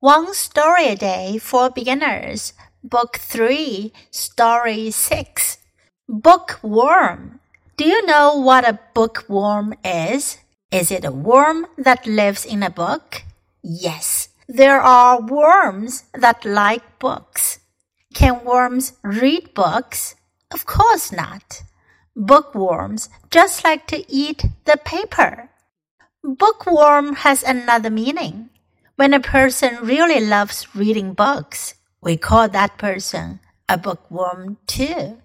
One Story a Day for Beginners, Book 3, Story 6. Bookworm. Do you know what a bookworm is? Is it a worm that lives in a book? Yes, there are worms that like books. Can worms read books? Of course not. Bookworms just like to eat the paper. Bookworm has another meaning. When a person really loves reading books, we call that person a bookworm too.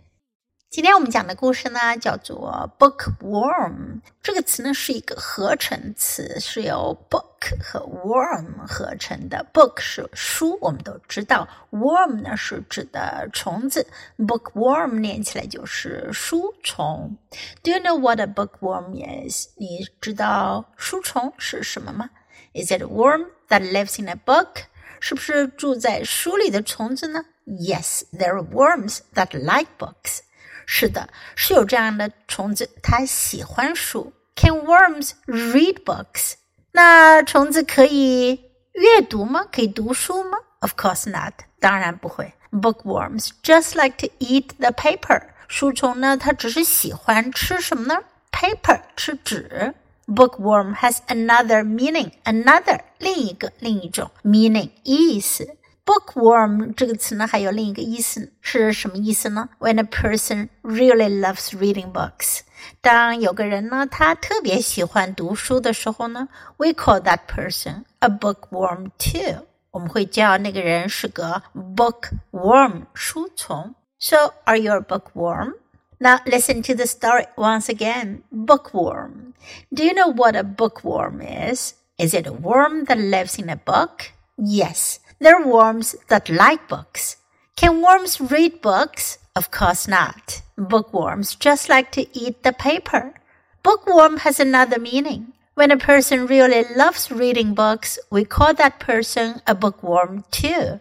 今天我们讲的故事呢，叫做 bookworm。这个词呢是一个合成词，是由 book 和 worm 合成的。book 是书，我们都知道；worm 呢是指的虫子。bookworm 念起来就是书虫。Do you know what a bookworm is？你知道书虫是什么吗 ？Is it a worm that lives in a book? 是不是住在书里的虫子呢？Yes, there are worms that like books. 是的，是有这样的虫子，它喜欢书。Can worms read books? 那虫子可以阅读吗？可以读书吗？Of course not. 当然不会。Bookworms just like to eat the paper. 书虫呢，它只是喜欢吃什么呢？Paper，吃纸。 Bookworm has another meaning. Another 另一个另一种 meaning 意思。Bookworm 这个词呢，还有另一个意思是什么意思呢？When a person really loves reading books，当有个人呢，他特别喜欢读书的时候呢，we call that person a bookworm too。我们会叫那个人是个 bookworm 书虫。So are you a bookworm? Now listen to the story once again. Bookworm. Do you know what a bookworm is? Is it a worm that lives in a book? Yes, there are worms that like books. Can worms read books? Of course not. Bookworms just like to eat the paper. Bookworm has another meaning. When a person really loves reading books, we call that person a bookworm too.